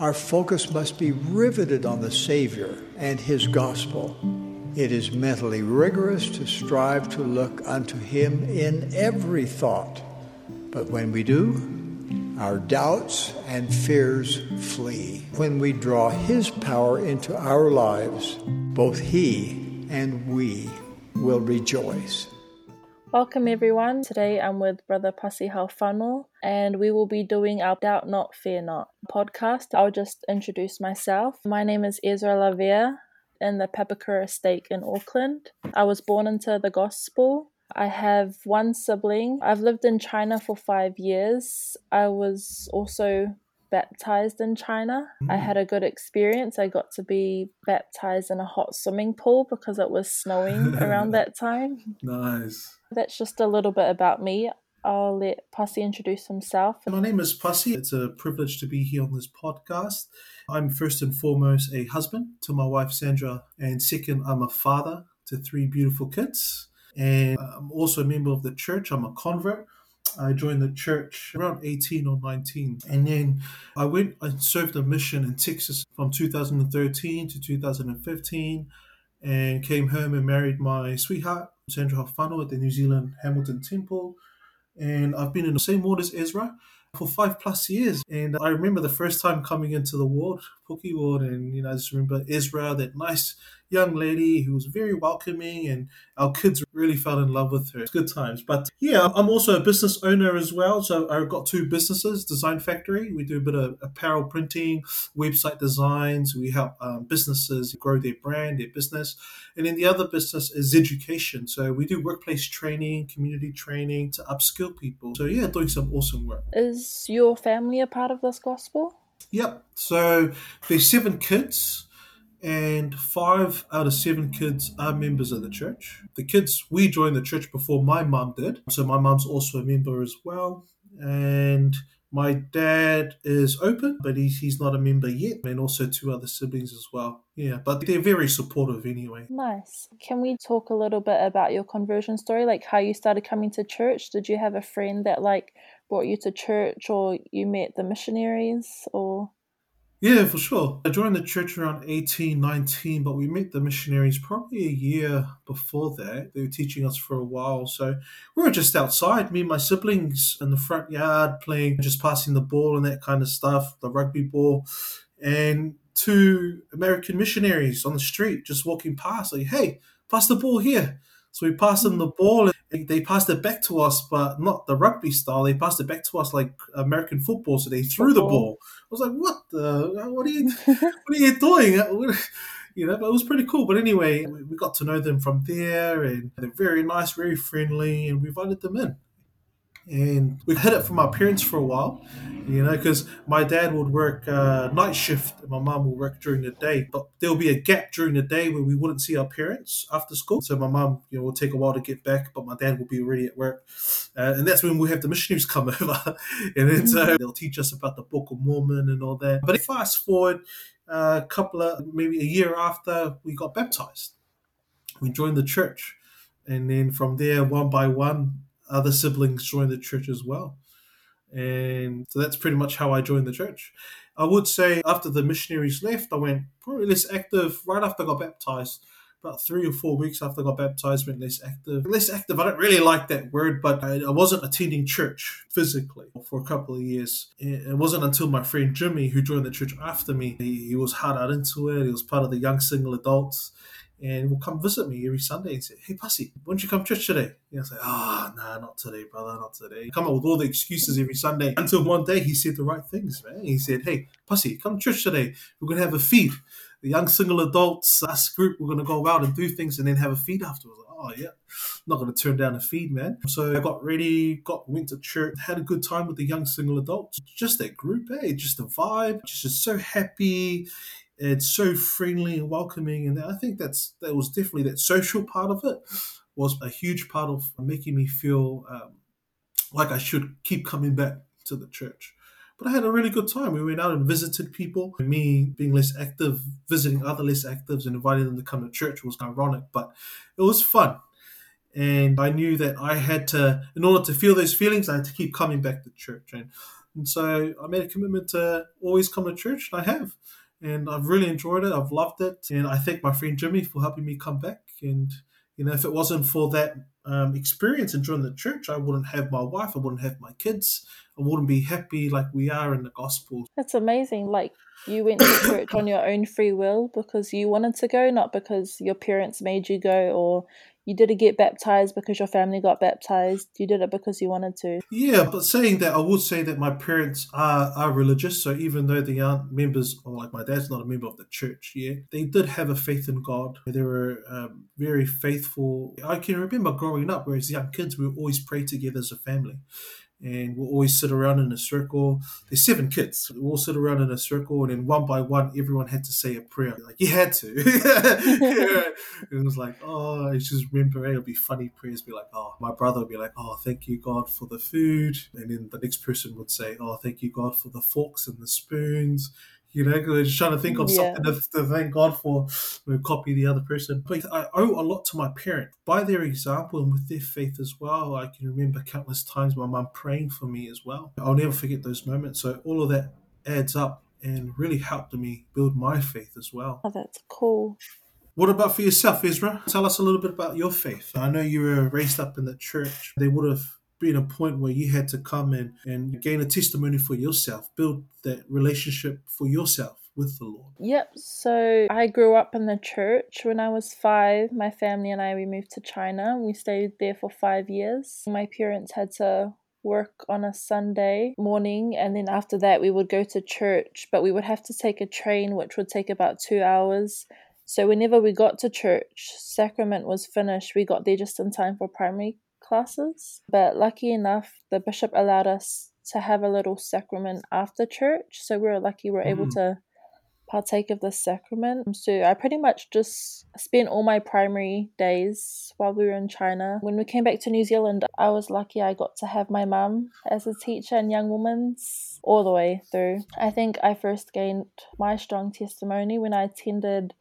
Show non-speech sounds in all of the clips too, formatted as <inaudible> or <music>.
Our focus must be riveted on the Savior and His gospel. It is mentally rigorous to strive to look unto Him in every thought. But when we do, our doubts and fears flee. When we draw His power into our lives, both He and we will rejoice. Welcome everyone. Today I'm with Brother Pasi Halfano and we will be doing our Doubt Not, Fear Not podcast. I'll just introduce myself. My name is Ezrah Lavia in the Papakura Stake in Auckland. I was born into the gospel I have one sibling. I've lived in China for five years. I was also baptized in China. Mm. I had a good experience. I got to be baptized in a hot swimming pool because it was snowing <laughs> around that time. Nice. That's just a little bit about me. I'll let Pasi introduce himself. My name is Pasi. It's a privilege to be here on this podcast. I'm first and foremost a husband to my wife Sandra, and second, I'm a father to three beautiful kids. And I'm also a member of the church. I'm a convert. I joined the church around 18 or 19. And then I went and served a mission in Texas from 2013 to 2015 and came home and married my sweetheart, Sandra Halfano, at the New Zealand Hamilton Temple. And I've been in the same ward as Ezrah for five plus years. And I remember the first time coming into the ward, Pookie ward, and you know, I just remember Ezrah, that nice young lady who was very welcoming, and our kids really fell in love with her. It's good times. But yeah, I'm also a business owner as well. So I've got two businesses Design Factory. We do a bit of apparel printing, website designs. We help um, businesses grow their brand, their business. And then the other business is education. So we do workplace training, community training to upskill people. So yeah, doing some awesome work. Is your family a part of this gospel? Yep. So there's seven kids and five out of seven kids are members of the church. The kids, we joined the church before my mum did. So my mum's also a member as well. And my dad is open, but he's, he's not a member yet. And also two other siblings as well. Yeah, but they're very supportive anyway. Nice. Can we talk a little bit about your conversion story? Like how you started coming to church? Did you have a friend that like brought you to church or you met the missionaries or yeah, for sure. I joined the church around eighteen, nineteen, but we met the missionaries probably a year before that. They were teaching us for a while. So we were just outside, me and my siblings in the front yard playing, just passing the ball and that kind of stuff, the rugby ball. And two American missionaries on the street just walking past, like, hey, pass the ball here. So we passed them the ball and they passed it back to us, but not the rugby style. They passed it back to us like American football. So they threw football. the ball. I was like, what the, what are you, what are you doing? <laughs> You know, but it was pretty cool. But anyway, we got to know them from there and they're very nice, very friendly, and we invited them in and we hid it from our parents for a while, you know, because my dad would work uh, night shift and my mum would work during the day. But there'll be a gap during the day where we wouldn't see our parents after school. So my mum, you know, will take a while to get back, but my dad will be already at work, uh, and that's when we have the missionaries come <laughs> over, and then so they'll teach us about the Book of Mormon and all that. But fast forward uh, a couple of maybe a year after we got baptized, we joined the church, and then from there, one by one other siblings joined the church as well. And so that's pretty much how I joined the church. I would say after the missionaries left, I went probably less active right after I got baptized. About three or four weeks after I got baptized, went less active. Less active, I don't really like that word, but I, I wasn't attending church physically for a couple of years. It wasn't until my friend Jimmy, who joined the church after me, he, he was hard out into it. He was part of the young single adults and will come visit me every Sunday and say, Hey, Pasi, why don't you come to church today? And I say, Ah, nah, not today, brother, not today. Come up with all the excuses every Sunday until one day he said the right things, man. He said, Hey, Pasi, come to church today. We're to have a feed. The young single adults, us group, we're to go out and do things and then have a feed afterwards. Oh, yeah. Not going to turn down a feed, man. So I got ready, got went to church, had a good time with the young single adults. Just that group, hey, just the vibe, just so happy it's so friendly and welcoming, and I think that's that was definitely that social part of it was a huge part of making me feel um, like I should keep coming back to the church. But I had a really good time. We went out and visited people. Me being less active, visiting other less actives, and inviting them to come to church was ironic, but it was fun. And I knew that I had to, in order to feel those feelings, I had to keep coming back to church. And And so I made a commitment to always come to church, and I have. And I've really enjoyed it. I've loved it. And I thank my friend Jimmy for helping me come back. And, you know, if it wasn't for that um, experience and joining the church, I wouldn't have my wife, I wouldn't have my kids, I wouldn't be happy like we are in the gospel. That's amazing. Like you went to church on your own free will because you wanted to go, not because your parents made you go or you didn't get baptized because your family got baptized. You did it because you wanted to. Yeah, but saying that, I would say that my parents are, are religious. So even though they aren't members, or like my dad's not a member of the church, yeah, they did have a faith in God. They were um, very faithful. I can remember growing up, whereas young kids, we always pray together as a family and we'll always sit around in a circle. There's seven kids. We'll all sit around in a circle, and then one by one, everyone had to say a prayer. Like you had to. <laughs> it was like, oh, I just remember it'll be funny prayers. Be like, oh, my brother would be like, oh, thank you God for the food, and then the next person would say, oh, thank you God for the forks and the spoons. You know, we're just trying to think of yeah. something to, to, thank God for. We copy the other person. But I owe a lot to my parent by their example and with their faith as well. I can remember countless times my mum praying for me as well. I'll never forget those moments. So all of that adds up and really helped me build my faith as well. Oh, that's cool. What about for yourself, Ezrah? Tell us a little bit about your faith. I know you were raised up in the church. They would have been a point where you had to come in and gain a testimony for yourself, build that relationship for yourself with the Lord. Yep. So I grew up in the church when I was five. My family and I we moved to China. We stayed there for five years. My parents had to work on a Sunday morning and then after that we would go to church, but we would have to take a train which would take about 2 hours. So whenever we got to church, sacrament was finished. We got there just in time for primary classes. But lucky enough, the bishop allowed us to have a little sacrament after church. So we were lucky we were mm. able to partake of the sacrament. So I pretty much just spent all my primary days while we were in China. When we came back to New Zealand, I was lucky I got to have my mum as a teacher in Young Women's all the way through. I think I first gained my strong testimony when I attended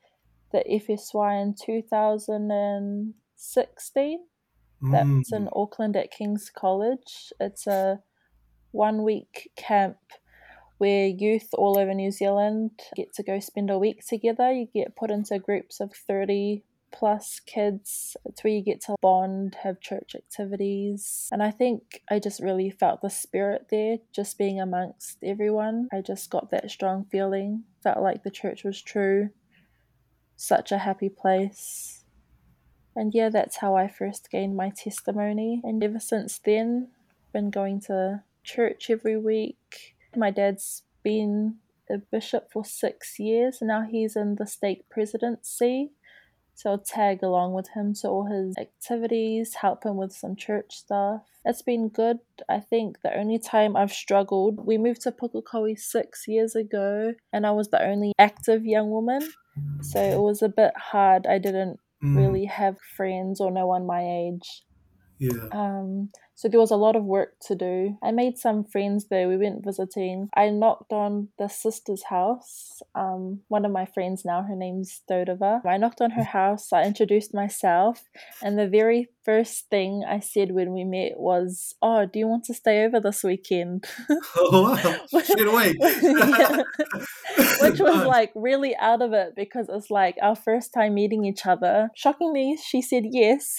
the FSY in 2016 that's in mm. Auckland at King's College. It's a one week camp where youth all over New Zealand get to go spend a week together. You get put into groups of 30 plus kids. It's where you get to bond, have church activities. And I think I just really felt the spirit there, just being amongst everyone. I just got that strong feeling, felt like the church was true. Such a happy place. And yeah, that's how I first gained my testimony. And ever since then, been going to church every week. My dad's been a bishop for six years, and now he's in the stake presidency. So I'll tag along with him to all his activities, help him with some church stuff. It's been good. I think the only time I've struggled, we moved to Pukekohe six years ago, and I was the only active young woman. So it was a bit hard. I didn't mm. really have friends or no one my age. Yeah. Um, so there was a lot of work to do. I made some friends there. We went visiting. I knocked on the sister's house. Um, one of my friends now, her name's Dodova. I knocked on her <laughs> house. I introduced myself, and the very first thing I said when we met was, "Oh, do you want to stay over this weekend?" <laughs> oh wow! Get away. <laughs> Which was <laughs> like really out of it because it's like our first time meeting each other. Shockingly, she said yes.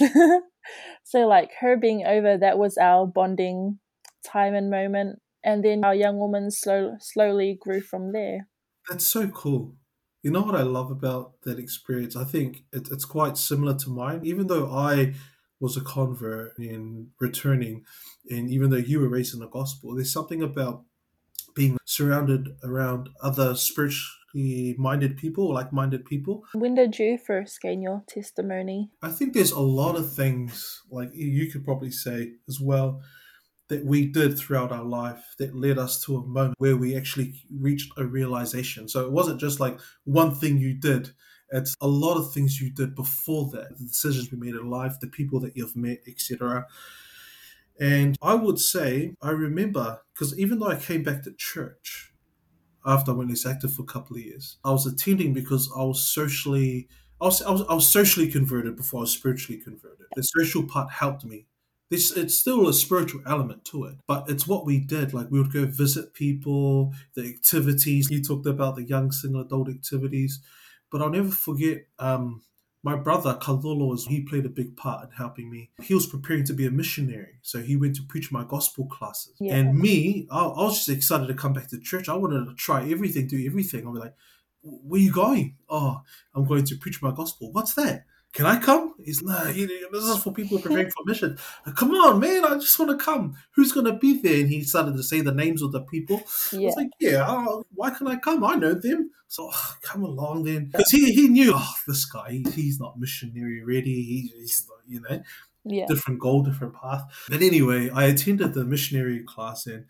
so like her being over, that was our bonding time and moment, and then our young woman slow, slowly grew from there. That's so cool. You know what I love about that experience? I think it, it's quite similar to mine. Even though I was a convert in returning, and even though you were raised in the gospel, there's something about being surrounded around other spiritually minded people, like minded people. When did you first gain your testimony? I think there's a lot of things, like you could probably say as well, that we did throughout our life that led us to a moment where we actually reached a realization. So it wasn't just like one thing you did. It's a lot of things you did before that, the decisions we made in life, the people that you've met, etc. And I would say, I remember, because even though I came back to church after I went less active for a couple of years, I was attending because I was socially, I was, I was, I was socially converted before I was spiritually converted. The social part helped me This it's still a spiritual element to it, but it's what we did. Like we would go visit people, the activities. You talked about the young single adult activities, but I'll never forget. Um, my brother Kalolo he played a big part in helping me. He was preparing to be a missionary, so he went to preach my gospel classes. Yeah. And me, I, I was just excited to come back to church. I wanted to try everything, do everything. I'll be like, "Where are you going? Oh, I'm going to preach my gospel. What's that? Can I come?" He's nah. You this is for people preparing for mission. Like, come on, man! I just want to come. Who's gonna be there? And he started to say the names of the people. Yeah. I was like, yeah, uh, why can I come? I know them. So oh, come along then. Because he, he knew, oh, this guy, he, he's not missionary ready. He, he's, not, you know, Yeah. different goal, different path. But anyway, I attended the missionary class and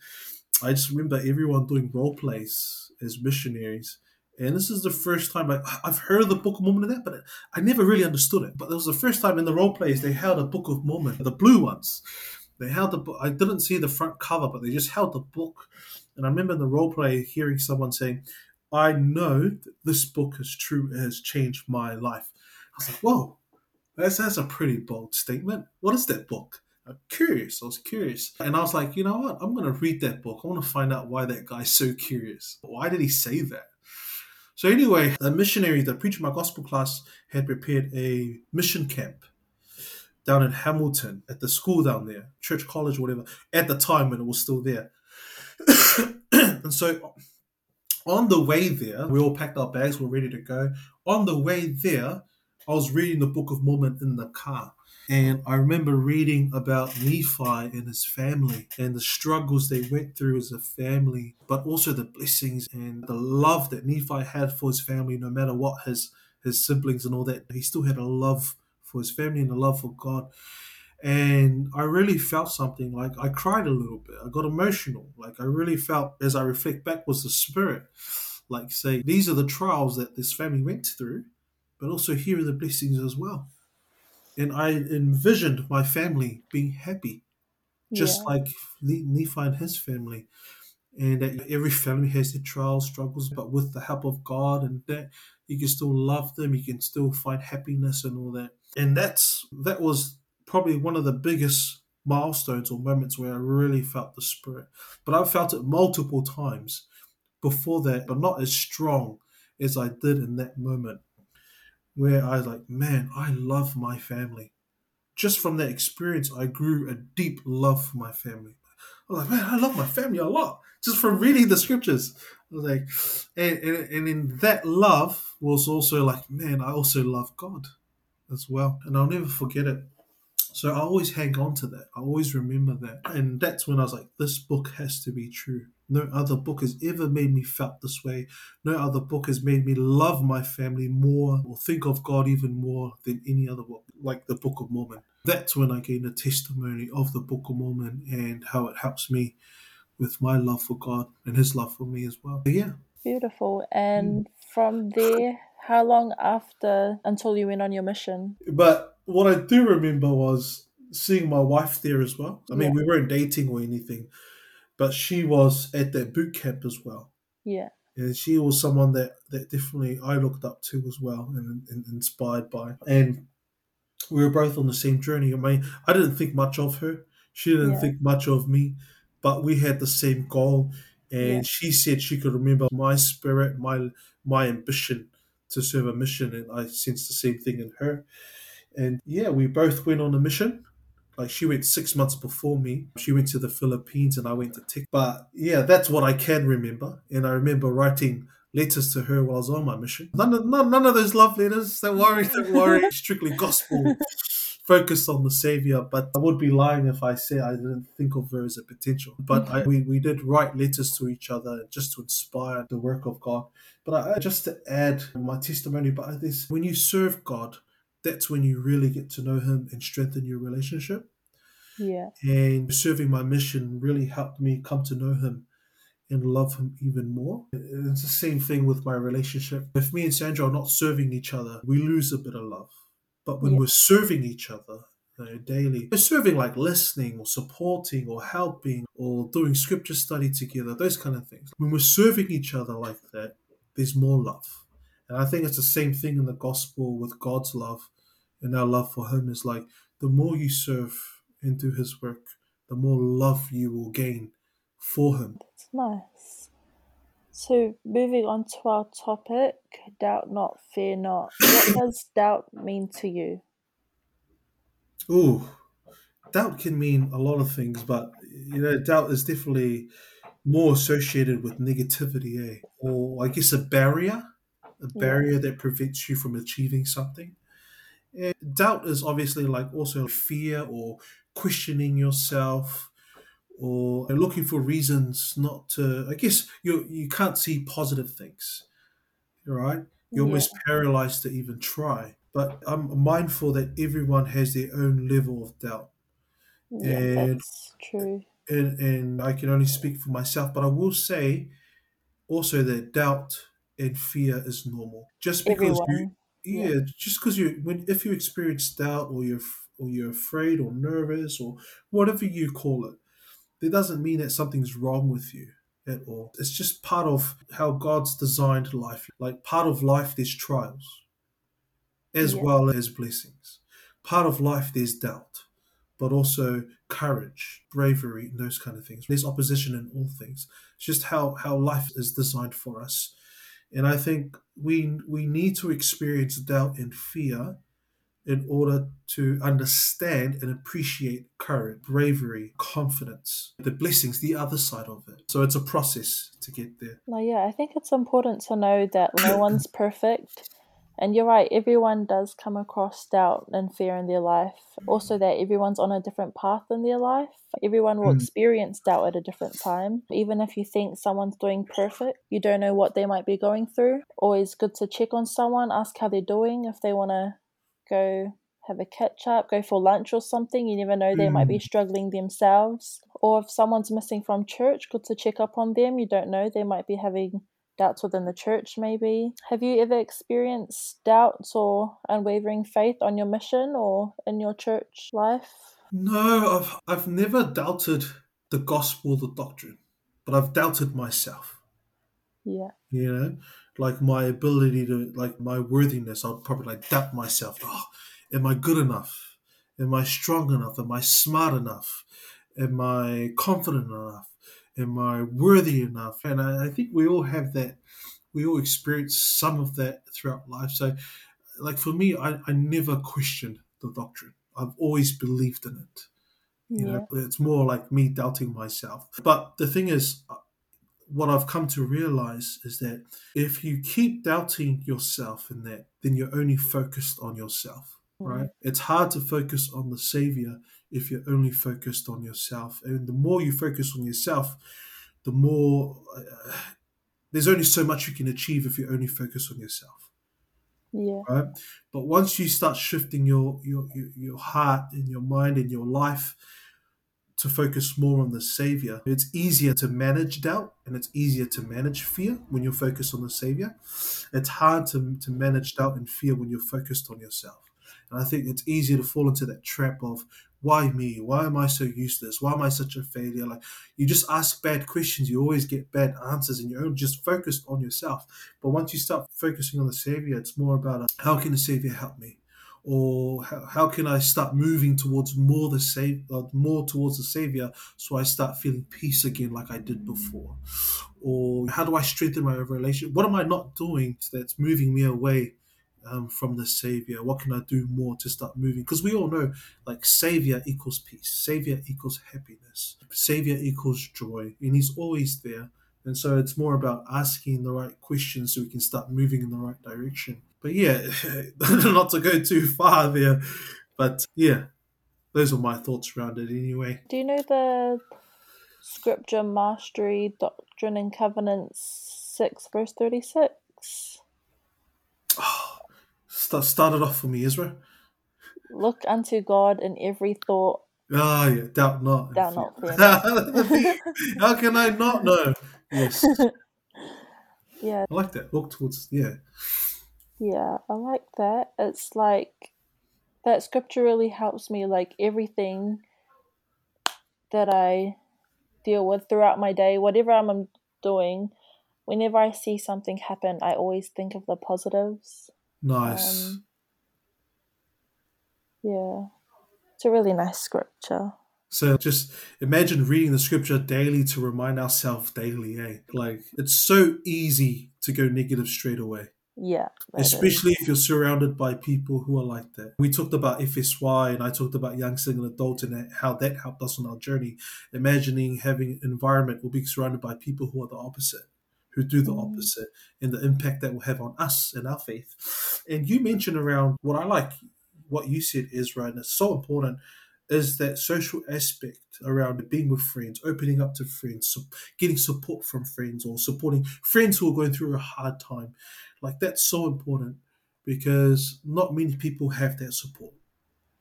I just remember everyone doing role plays as missionaries. And this is the first time like I've heard the Book of Mormon and that, but I never really understood it. But it was the first time in the role plays they held a Book of Mormon, the blue ones. They held the book. I didn't see the front cover, but they just held the book. And I remember in the role play hearing someone saying, I know that this book is true, it has changed my life. I was like, whoa, that's, that's a pretty bold statement. What is that book? I'm curious. I was curious. And I was like, you know what? I'm going to read that book. I want to find out why that guy's so curious. Why did he say that? So, anyway, the missionary that preached my gospel class had prepared a mission camp down in Hamilton at the school down there, church college, whatever, at the time when it was still there. <coughs> and so on the way there, we all packed our bags, we're ready to go. On the way there, I was reading the Book of Mormon in the car. And I remember reading about Nephi and his family and the struggles they went through as a family, but also the blessings and the love that Nephi had for his family, no matter what his, his siblings and all that. He still had a love for his family and a love for God. And I really felt something like I cried a little bit. I got emotional. Like I really felt, as I reflect back, was the spirit. Like, say, these are the trials that this family went through, but also here are the blessings as well. And I envisioned my family being happy, just Yeah. like Ne- Nephi and his family. And that every family has their trials, struggles, but with the help of God and that, you can still love them, you can still find happiness and all that. And that's that was probably one of the biggest milestones or moments where I really felt the spirit. But I've felt it multiple times before that, but not as strong as I did in that moment where I was like, man, I love my family. Just from that experience, I grew a deep love for my family. I was like, man, I love my family a lot. Just from reading the scriptures. I was like, and, and, and in that love was also like, man, I also love God as well. And I'll never forget it. So I always hang on to that. I always remember that. And that's when I was like, this book has to be true. No other book has ever made me felt this way. No other book has made me love my family more or think of God even more than any other book, like the Book of Mormon. That's when I gain a testimony of the Book of Mormon and how it helps me with my love for God and His love for me as well. But yeah, Beautiful. And mm. from there, how long after until you went on your mission? But what I do remember was seeing my wife there as well. I mean, Yeah. we weren't dating or anything, but she was at that boot camp as well. Yeah. And she was someone that, that definitely I looked up to as well and, and inspired by. And we were both on the same journey. I mean, I didn't think much of her. She didn't Yeah. think much of me, but we had the same goal. And Yeah. she said she could remember my spirit, my my ambition to serve a mission, and I sensed the same thing in her. And yeah, we both went on a mission. Like she went six months before me. She went to the Philippines and I went to Tech. But yeah, that's what I can remember. And I remember writing letters to her while I was on my mission. None of, none, none of those love letters. Don't worry, don't worry. <laughs> Strictly gospel focused on the Savior. But I would be lying if I said I didn't think of her as a potential. But I, we, we did write letters to each other just to inspire the work of God. But I, just to add my testimony, but this when you serve God, that's when you really get to know Him and strengthen your relationship. Yeah. And serving my mission really helped me come to know Him and love Him even more. It's the same thing with my relationship. If me and Sandra are not serving each other, we lose a bit of love. But when Yeah. we're serving each other, you know, daily, we're serving like listening or supporting or helping or doing scripture study together, those kind of things. When we're serving each other like that, there's more love. And I think it's the same thing in the gospel with God's love and our love for Him is like the more you serve and do His work, the more love you will gain for Him. That's nice. So, moving on to our topic doubt not, fear not. What <coughs> does doubt mean to you? Oh, doubt can mean a lot of things, but you know, doubt is definitely more associated with negativity, eh? Or I guess a barrier, a barrier that prevents you from achieving something. And doubt is obviously like also fear or questioning yourself or looking for reasons not to I guess you you can't see positive things. Right? You're Yeah. almost paralyzed to even try. But I'm mindful that everyone has their own level of doubt. Yeah, And that's true. and and I can only speak for myself, but I will say also that doubt and fear is normal. Just because you Yeah. yeah, just because you when if you experience doubt or you're or you're afraid or nervous or whatever you call it, that doesn't mean that something's wrong with you at all. It's just part of how God's designed life. Like part of life, there's trials as Yeah. well as blessings. Part of life, there's doubt, but also courage, bravery, and those kind of things. There's opposition in all things. It's just how, how life is designed for us. And I think we we need to experience doubt and fear in order to understand and appreciate courage, bravery, confidence, the blessings, the other side of it. So it's a process to get there. No, yeah, I think it's important to know that no <coughs> one's perfect. And you're right, everyone does come across doubt and fear in their life. Also, that everyone's on a different path in their life. Everyone will Mm. experience doubt at a different time. Even if you think someone's doing perfect, you don't know what they might be going through. Always good to check on someone, ask how they're doing. If they want to go have a catch up, go for lunch or something, you never know, they might be Mm. struggling themselves. Or if someone's missing from church, good to check up on them. You don't know, they might be having doubts within the church, maybe. Have you ever experienced doubts or unwavering faith on your mission or in your church life? No, I've I've never doubted the gospel, the doctrine, but I've doubted myself. Yeah, You know, like my ability to, like my worthiness. I'll probably like doubt myself. Oh, am I good enough? Am I strong enough? Am I smart enough? Am I confident enough? Am I worthy enough? And I, I think we all have that. We all experience some of that throughout life. So, like for me, I, I never questioned the doctrine. I've always believed in it. You yeah, know, it's more like me doubting myself. But the thing is, uh, what I've come to realize is that if you keep doubting yourself in that, then you're only focused on yourself, right? It's hard to focus on the Savior if you're only focused on yourself. And the more you focus on yourself, the more uh, there's only so much you can achieve if you only focus on yourself yeah, right? But once you start shifting your your your, heart and your mind and your life to focus more on the Savior, it's easier to manage doubt and it's easier to manage fear when you're focused on the Savior. It's hard to, to manage doubt and fear when you're focused on yourself. And I think it's easier to fall into that trap of why me? Why am I so useless? Why am I such a failure? Like you just ask bad questions, you always get bad answers, and you're just focused on yourself. But once you start focusing on the Savior, it's more about uh, how can the Savior help me, or how, how can I start moving towards more the save, uh, more towards the Savior, so I start feeling peace again like I did before, or how do I strengthen my relationship? What am I not doing that's moving me away? Um, from the savior? What can i do more to start moving? Because we all know like savior equals peace savior equals happiness savior equals joy and he's always there. And so it's more about asking the right questions so we can start moving in the right direction. But yeah <laughs> not to go too far there but yeah those are my thoughts around it anyway. Do you know the scripture mastery, doctrine and covenants 6, verse 36? Start started off for me ezrah. Look unto God in every thought, ah yeah doubt not. Doubt not. <laughs> how can i not know? Yes. <laughs> Yeah, i like that. Look towards yeah. Yeah, I like that. It's like that scripture really helps me, like everything that I deal with throughout my day, whatever I'm doing, whenever I see something happen, I always think of the positives. Nice Um, yeah. It's a really nice scripture. So just imagine reading the scripture daily to remind ourselves daily, eh? Like it's so easy to go negative straight away. Yeah. that is. Especially if you're surrounded by people who are like that. We talked about FSY and I talked about young single adults and how that helped us on our journey. Imagining having an environment will be surrounded by people who are the opposite, who do the opposite, and the impact that will have on us and our faith. And you mentioned around what I like, what you said, Ezrah, and it's so important, is that social aspect around being with friends, opening up to friends, getting support from friends, or supporting friends who are going through a hard time. Like that's so important because not many people have that support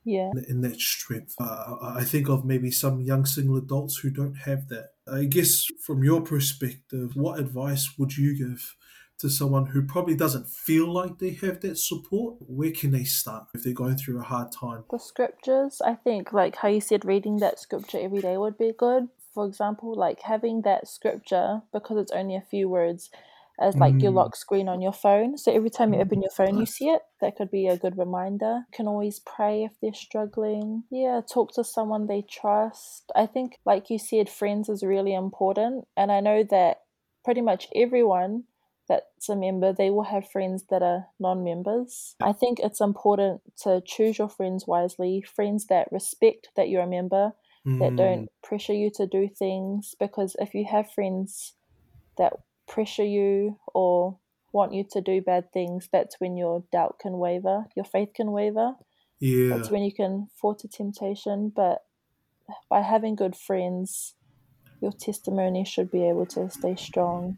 Yeah. and that strength. Uh, I think of maybe some young single adults who don't have that. I guess from your perspective, what advice would you give to someone who probably doesn't feel like they have that support? Where can they start if they're going through a hard time? The scriptures, I think, like how you said, reading that scripture every day would be good. For example, like having that scripture, because it's only a few words, as like your Mm. lock screen on your phone. So every time you open your phone, you see it. That could be a good reminder. You can always pray if they're struggling. Yeah, talk to someone they trust. I think, like you said, friends is really important. And I know that pretty much everyone that's a member, they will have friends that are non members. I think it's important to choose your friends wisely, friends that respect that you're a member, that Mm, don't pressure you to do things. Because if you have friends that pressure you or want you to do bad things, that's when your doubt can waver, your faith can waver. Yeah, That's when you can fall to temptation. But by having good friends, your testimony should be able to stay strong.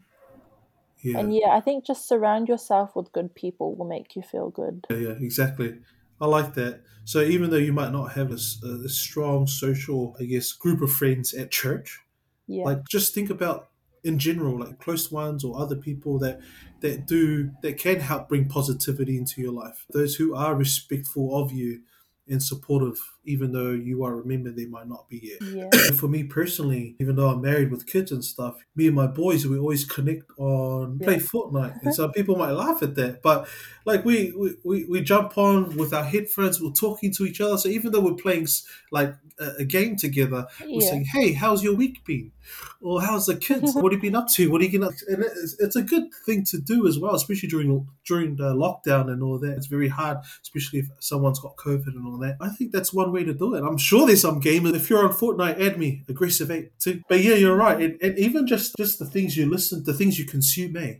yeah. And yeah, I think just surround yourself with good people will make you feel good. Yeah, yeah, exactly. I like that. So even though you might not have a, a strong social, I guess, group of friends at church, Yeah. like just think about in general, like close ones or other people that that do that can help bring positivity into your life. Those who are respectful of you and supportive, even though you are a member, they might not be yet. yeah. <clears throat> For me personally, even though I'm married with kids and stuff, me and my boys we always connect on play Yeah. Fortnite, and some <laughs> people might laugh at that, but like we, we we we jump on with our headphones, we're talking to each other. So even though we're playing like a, game together, we're Yeah. saying, "Hey, how's your week been?" Or "How's the kids? <laughs> what have you been up to? What are you gonna?" And it's, it's a good thing to do as well, especially during during the lockdown and all that. It's very hard, especially if someone's got COVID and all that. I think that's one way to do it. I'm sure there's some gamers. If you're on Fortnite, add me aggressive eight too. But yeah, you're right. And, and even just just the things you listen, the things you consume, eh?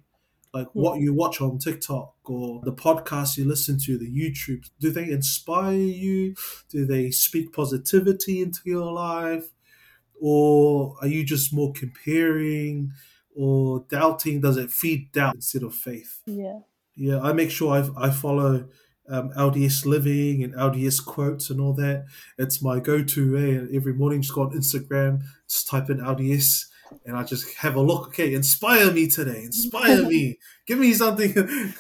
Like Yeah. what you watch on TikTok or the podcasts you listen to, the YouTube. Do they inspire you? Do they speak positivity into your life? Or are you just more comparing or doubting? Does it feed doubt instead of faith? Yeah. Yeah, I make sure I, I follow um, LDS Living and LDS quotes and all that. It's my go to. Eh? Every morning, just go on Instagram, just type in LDS, and I just have a look. Okay, inspire me today. Inspire me. <laughs> Give me something.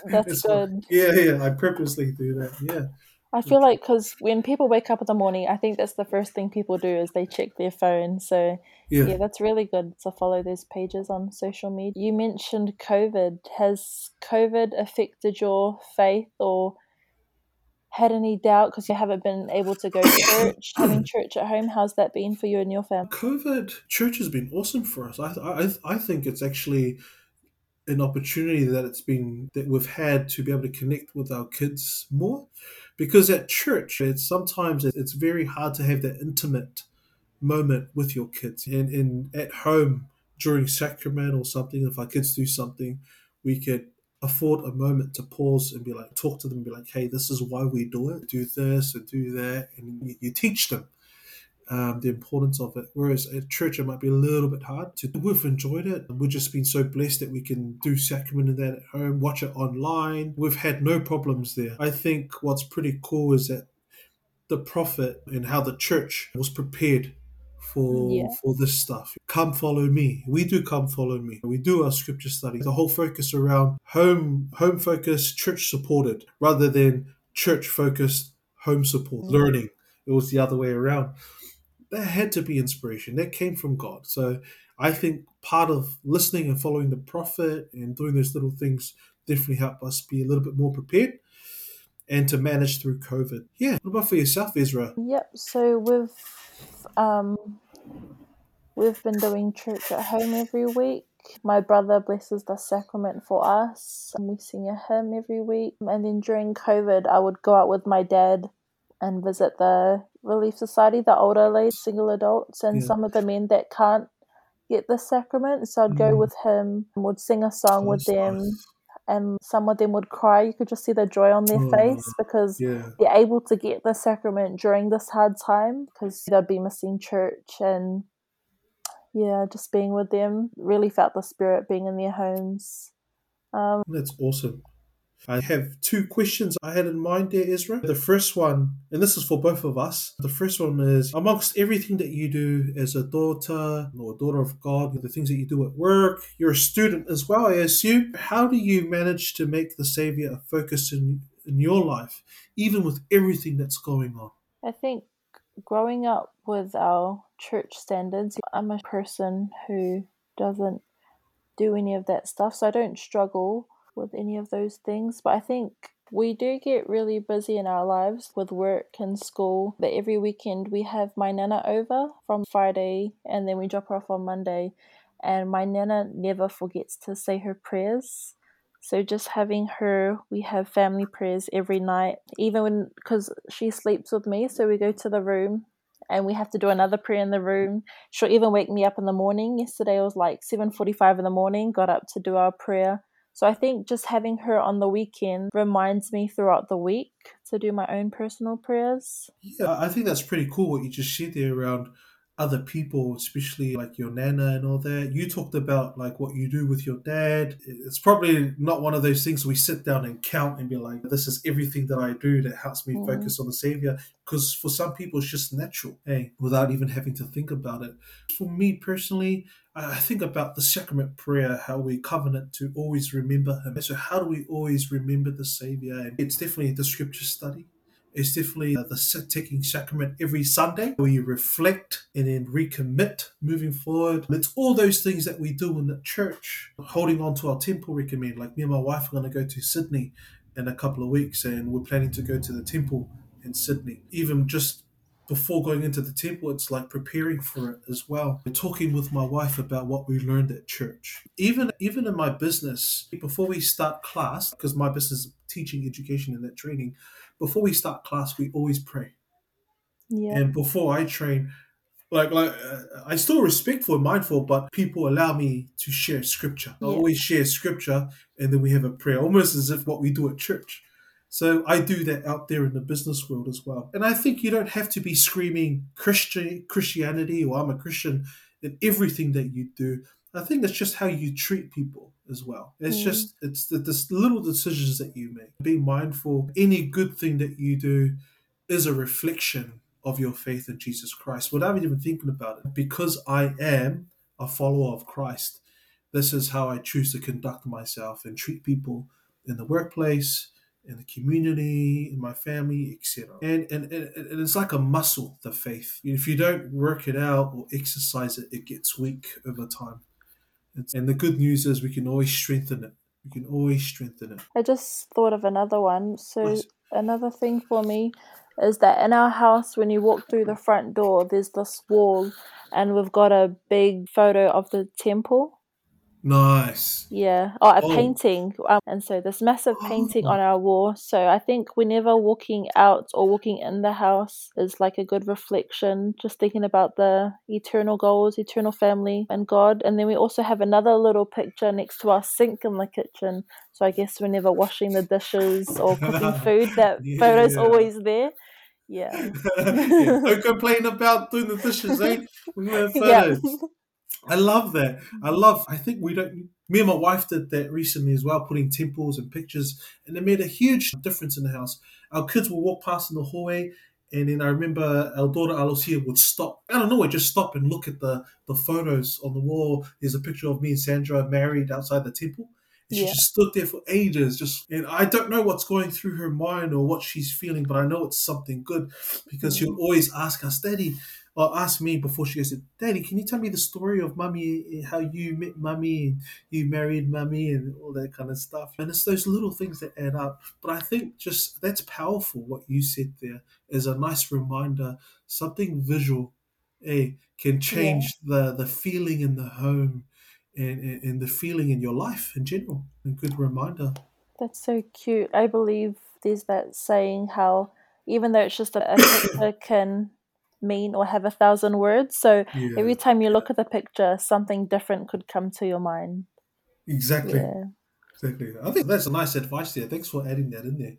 That's like- good. Yeah, yeah. I purposely do that. Yeah. I feel like because when people wake up in the morning, I think that's the first thing people do is they check their phone. So Yeah. yeah, that's really good to follow those pages on social media. You mentioned COVID. Has COVID affected your faith or had any doubt because you haven't been able to go to <coughs> church? Having church at home, how's that been for you and your family? COVID church has been awesome for us. I, I, I think it's actually an opportunity that it's been that we've had to be able to connect with our kids more because at church it's sometimes it's very hard to have that intimate moment with your kids and, and at home during sacrament or something if our kids do something we could afford a moment to pause and be like talk to them and be like hey this is why we do it do this and do that and you, you teach them um, the importance of it. Whereas at church, it might be a little bit hard to. We've enjoyed it. We've just been so blessed that we can do sacrament and that at home, watch it online. We've had no problems there. I think what's pretty cool is that the prophet and how the church was prepared for Yeah. for this stuff. Come follow me. We do come follow me. We do our scripture study. The whole focus around home home focused, church supported, rather than church focused, home support, Yeah. learning. It was the other way around that had to be inspiration. That came from God. So I think part of listening and following the prophet and doing those little things definitely help us be a little bit more prepared. and to manage through COVID. Yeah. What about for yourself, Ezrah? Yep. So we've um, we've been doing church at home every week. My brother blesses the sacrament for us, and we sing a hymn every week. And then during COVID, I would go out with my dad and visit the Relief Society, the older ladies, single adults, and Yeah. some of the men that can't get the sacrament. So I'd go Mm. with him, and would sing a song with them, nice. and some of them would cry. You could just see the joy on their Oh, face because Yeah. they're able to get the sacrament during this hard time because they'd be missing church and yeah, just being with them. Really felt the spirit being in their homes. Um, That's awesome. I have two questions I had in mind there, Ezrah. The first one, and this is for both of us. The first one is amongst everything that you do as a daughter or daughter of God, the things that you do at work, you're a student as well, I assume. How do you manage to make the Savior a focus in, in your life, even with everything that's going on? I think growing up with our church standards, I'm a person who doesn't do any of that stuff, so I don't struggle with any of those things. But I think we do get really busy in our lives with work and school. But every weekend we have my nana over from Friday and then we drop her off on Monday. And my nana never forgets to say her prayers. So just having her, we have family prayers every night, even when because she sleeps with me. So we go to the room and we have to do another prayer in the room. She'll even wake me up in the morning. Yesterday it was like seven forty-five in the morning. Got up to do our prayer. So I think just having her on the weekend reminds me throughout the week to do my own personal prayers. Yeah, I think that's pretty cool what you just shared there around other people, especially like your nana and all that. You talked about like what you do with your dad. It's probably not one of those things we sit down and count and be like, this is everything that I do that helps me Mm. focus on the Savior. Because for some people, it's just natural, hey, without even having to think about it. For me personally, I I think about the sacrament prayer, how we covenant to always remember Him. So, how do we always remember the Savior? It's definitely the scripture study. It's definitely the taking sacrament every Sunday where you reflect and then recommit moving forward. It's all those things that we do in the church, holding on to our temple recommend. Like me and my wife are going to go to Sydney in a couple of weeks and we're planning to go to the temple in Sydney. Even just before going into the temple, it's like preparing for it as well. We're talking with my wife about what we learned at church. Even even in my business, before we start class, because my business is teaching education and that training, before we start class, we always pray. Yeah. And before I train, like like uh, I still respectful and mindful, but people allow me to share scripture. I Yeah. always share scripture, and then we have a prayer, almost as if what we do at church. So I do that out there in the business world as well. And I think you don't have to be screaming Christian Christianity or I'm a Christian in everything that you do. I think it's just how you treat people as well. It's Mm. just it's the, the little decisions that you make. Be mindful, any good thing that you do is a reflection of your faith in Jesus Christ without even thinking about it. Because I am a follower of Christ, this is how I choose to conduct myself and treat people in the workplace, in the community, in my family, etc. And, and and and it's like a muscle, the faith. If you don't work it out or exercise it, it gets weak over time. It's, and the good news is we can always strengthen it. We can always strengthen it. I just thought of another one. So Nice. another thing for me is that in our house when you walk through the front door there's this wall and we've got a big photo of the temple. Nice. Yeah. Oh, a Oh. painting. Um, and so this massive painting Oh. on our wall. So I think whenever walking out or walking in the house is like a good reflection, just thinking about the eternal goals, eternal family, and God. And then we also have another little picture next to our sink in the kitchen. So I guess whenever washing the dishes or cooking <laughs> food, that photo's Yeah. always there. Yeah. <laughs> Yeah, Don't complain about doing the dishes, eh? <laughs> We have Yeah. I love that. I love. I think we don't. Me and my wife did that recently as well, putting temples and pictures, and it made a huge difference in the house. Our kids will walk past in the hallway, and then I remember our daughter Alosia would stop. I don't know, just stop and look at the the photos on the wall. There's a picture of me and Sandra married outside the temple. And she Yeah. just stood there for ages, just and I don't know what's going through her mind or what she's feeling, but I know it's something good because mm. she'll always ask us, Daddy, or ask me before she goes, Daddy, can you tell me the story of mummy, how you met mummy and you married mummy and all that kind of stuff. And it's those little things that add up. But I think just that's powerful what you said there is a nice reminder, something visual, eh, can change yeah. the, the feeling in the home and, and, and the feeling in your life in general. A good reminder. That's so cute. I believe there's that saying how even though it's just a, a picture can mean or have a thousand words. So yeah. every time you look at the picture, something different could come to your mind. Exactly. Yeah. Exactly. I think that's a nice advice there. Thanks for adding that in there.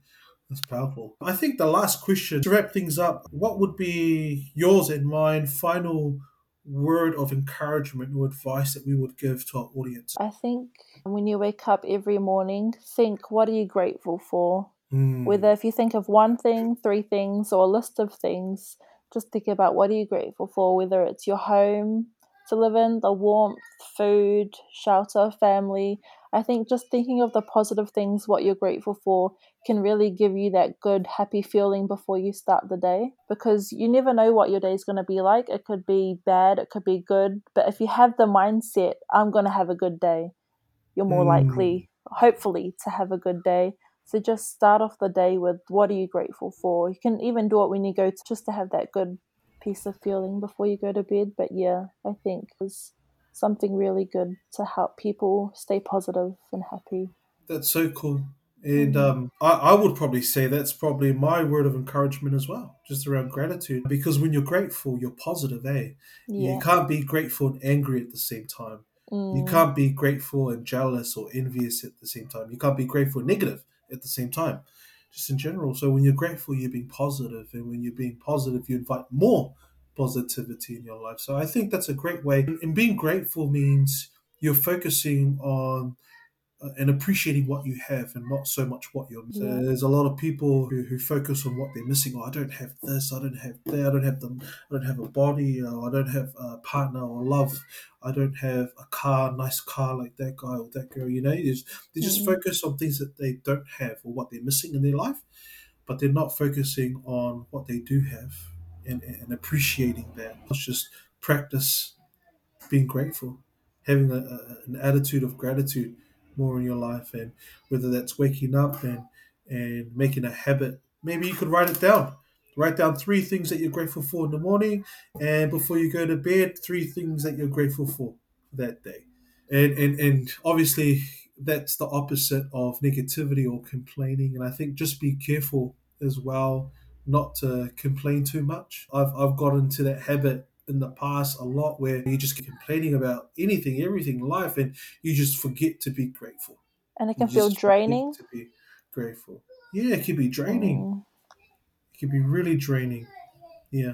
That's powerful. I think the last question to wrap things up, what would be yours and mine final word of encouragement or advice that we would give to our audience? I think when you wake up every morning, think what are you grateful for? Mm. Whether if you think of one thing, three things, or a list of things, just think about what are you grateful for, whether it's your home to live in, the warmth, food, shelter, family. I think just thinking of the positive things, what you're grateful for, can really give you that good, happy feeling before you start the day because you never know what your day is going to be like. It could be bad, it could be good. But if you have the mindset, I'm going to have a good day, you're more mm. likely, hopefully, to have a good day. So just start off the day with what are you grateful for. You can even do it when you go to, just to have that good peace of feeling before you go to bed. But yeah, I think is something really good to help people stay positive and happy. That's so cool. And mm-hmm. um, I, I, would probably say that's probably my word of encouragement as well, just around gratitude. Because when you're grateful, you're positive, eh? Yeah. You can't be grateful and angry at the same time. Mm. You can't be grateful and jealous or envious at the same time. You can't be grateful and negative at the same time, just in general. So when you're grateful, you're being positive, and when you're being positive, you invite more positivity in your life. So I think that's a great way. And being grateful means you're focusing on and appreciating what you have and not so much what you're missing. Yeah. There's a lot of people who, who focus on what they're missing. Oh, I don't have this, I don't have that, I don't have them, I don't have a body, or I don't have a partner or love, I don't have a car, nice car like that guy or that girl. You know, they just, they just mm-hmm. focus on things that they don't have or what they're missing in their life, but they're not focusing on what they do have and, and appreciating that. Let's just practice being grateful, having a, a, an attitude of gratitude more in your life and whether that's waking up and and making a habit. Maybe you could write it down. Write down three things that you're grateful for in the morning and before you go to bed three things that you're grateful for that day. And and, and obviously that's the opposite of negativity or complaining and i think just be careful as well not to complain too much. I've, I've got into that habit in the past a lot where you just keep complaining about anything, everything life, and you just forget to be grateful. And it can feel draining. To be grateful. Yeah, it can be draining. Mm. It can be really draining. Yeah.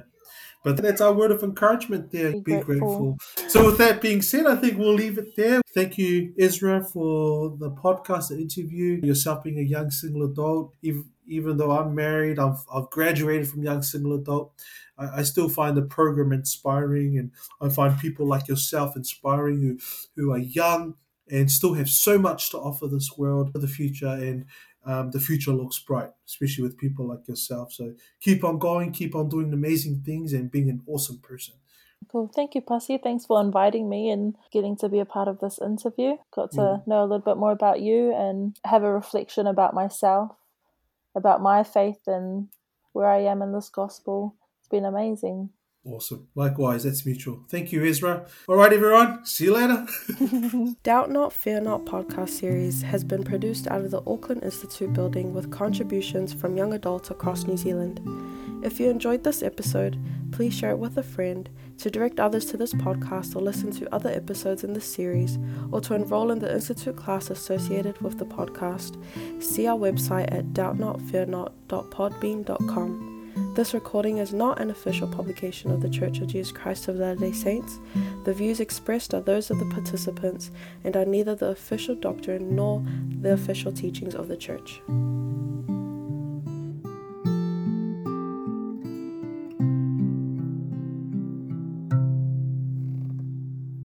But that's our word of encouragement there. Be, be grateful. grateful. So, with that being said, I think we'll leave it there. Thank you, Ezrah, for the podcast, the interview. Yourself being a young single adult, even, even though I'm married, I've, I've graduated from young single adult. I, I still find the program inspiring, and I find people like yourself inspiring who, who are young and still have so much to offer this world for the future. And um, the future looks bright, especially with people like yourself. So keep on going, keep on doing amazing things, and being an awesome person. Cool. Thank you, Pasi. Thanks for inviting me and getting to be a part of this interview. Got to mm. know a little bit more about you and have a reflection about myself, about my faith and where I am in this gospel. It's been amazing. Awesome. Likewise, that's mutual. Thank you, Ezrah. All right, everyone. See you later. <laughs> Doubt Not, Fear Not podcast series has been produced out of the Auckland Institute building with contributions from young adults across New Zealand. If you enjoyed this episode, please share it with a friend, to direct others to this podcast or listen to other episodes in this series, or to enroll in the Institute class associated with the podcast. See our website at doubtnotfearnot.podbean.com. This recording is not an official publication of The Church of Jesus Christ of Latter day Saints. The views expressed are those of the participants and are neither the official doctrine nor the official teachings of the Church.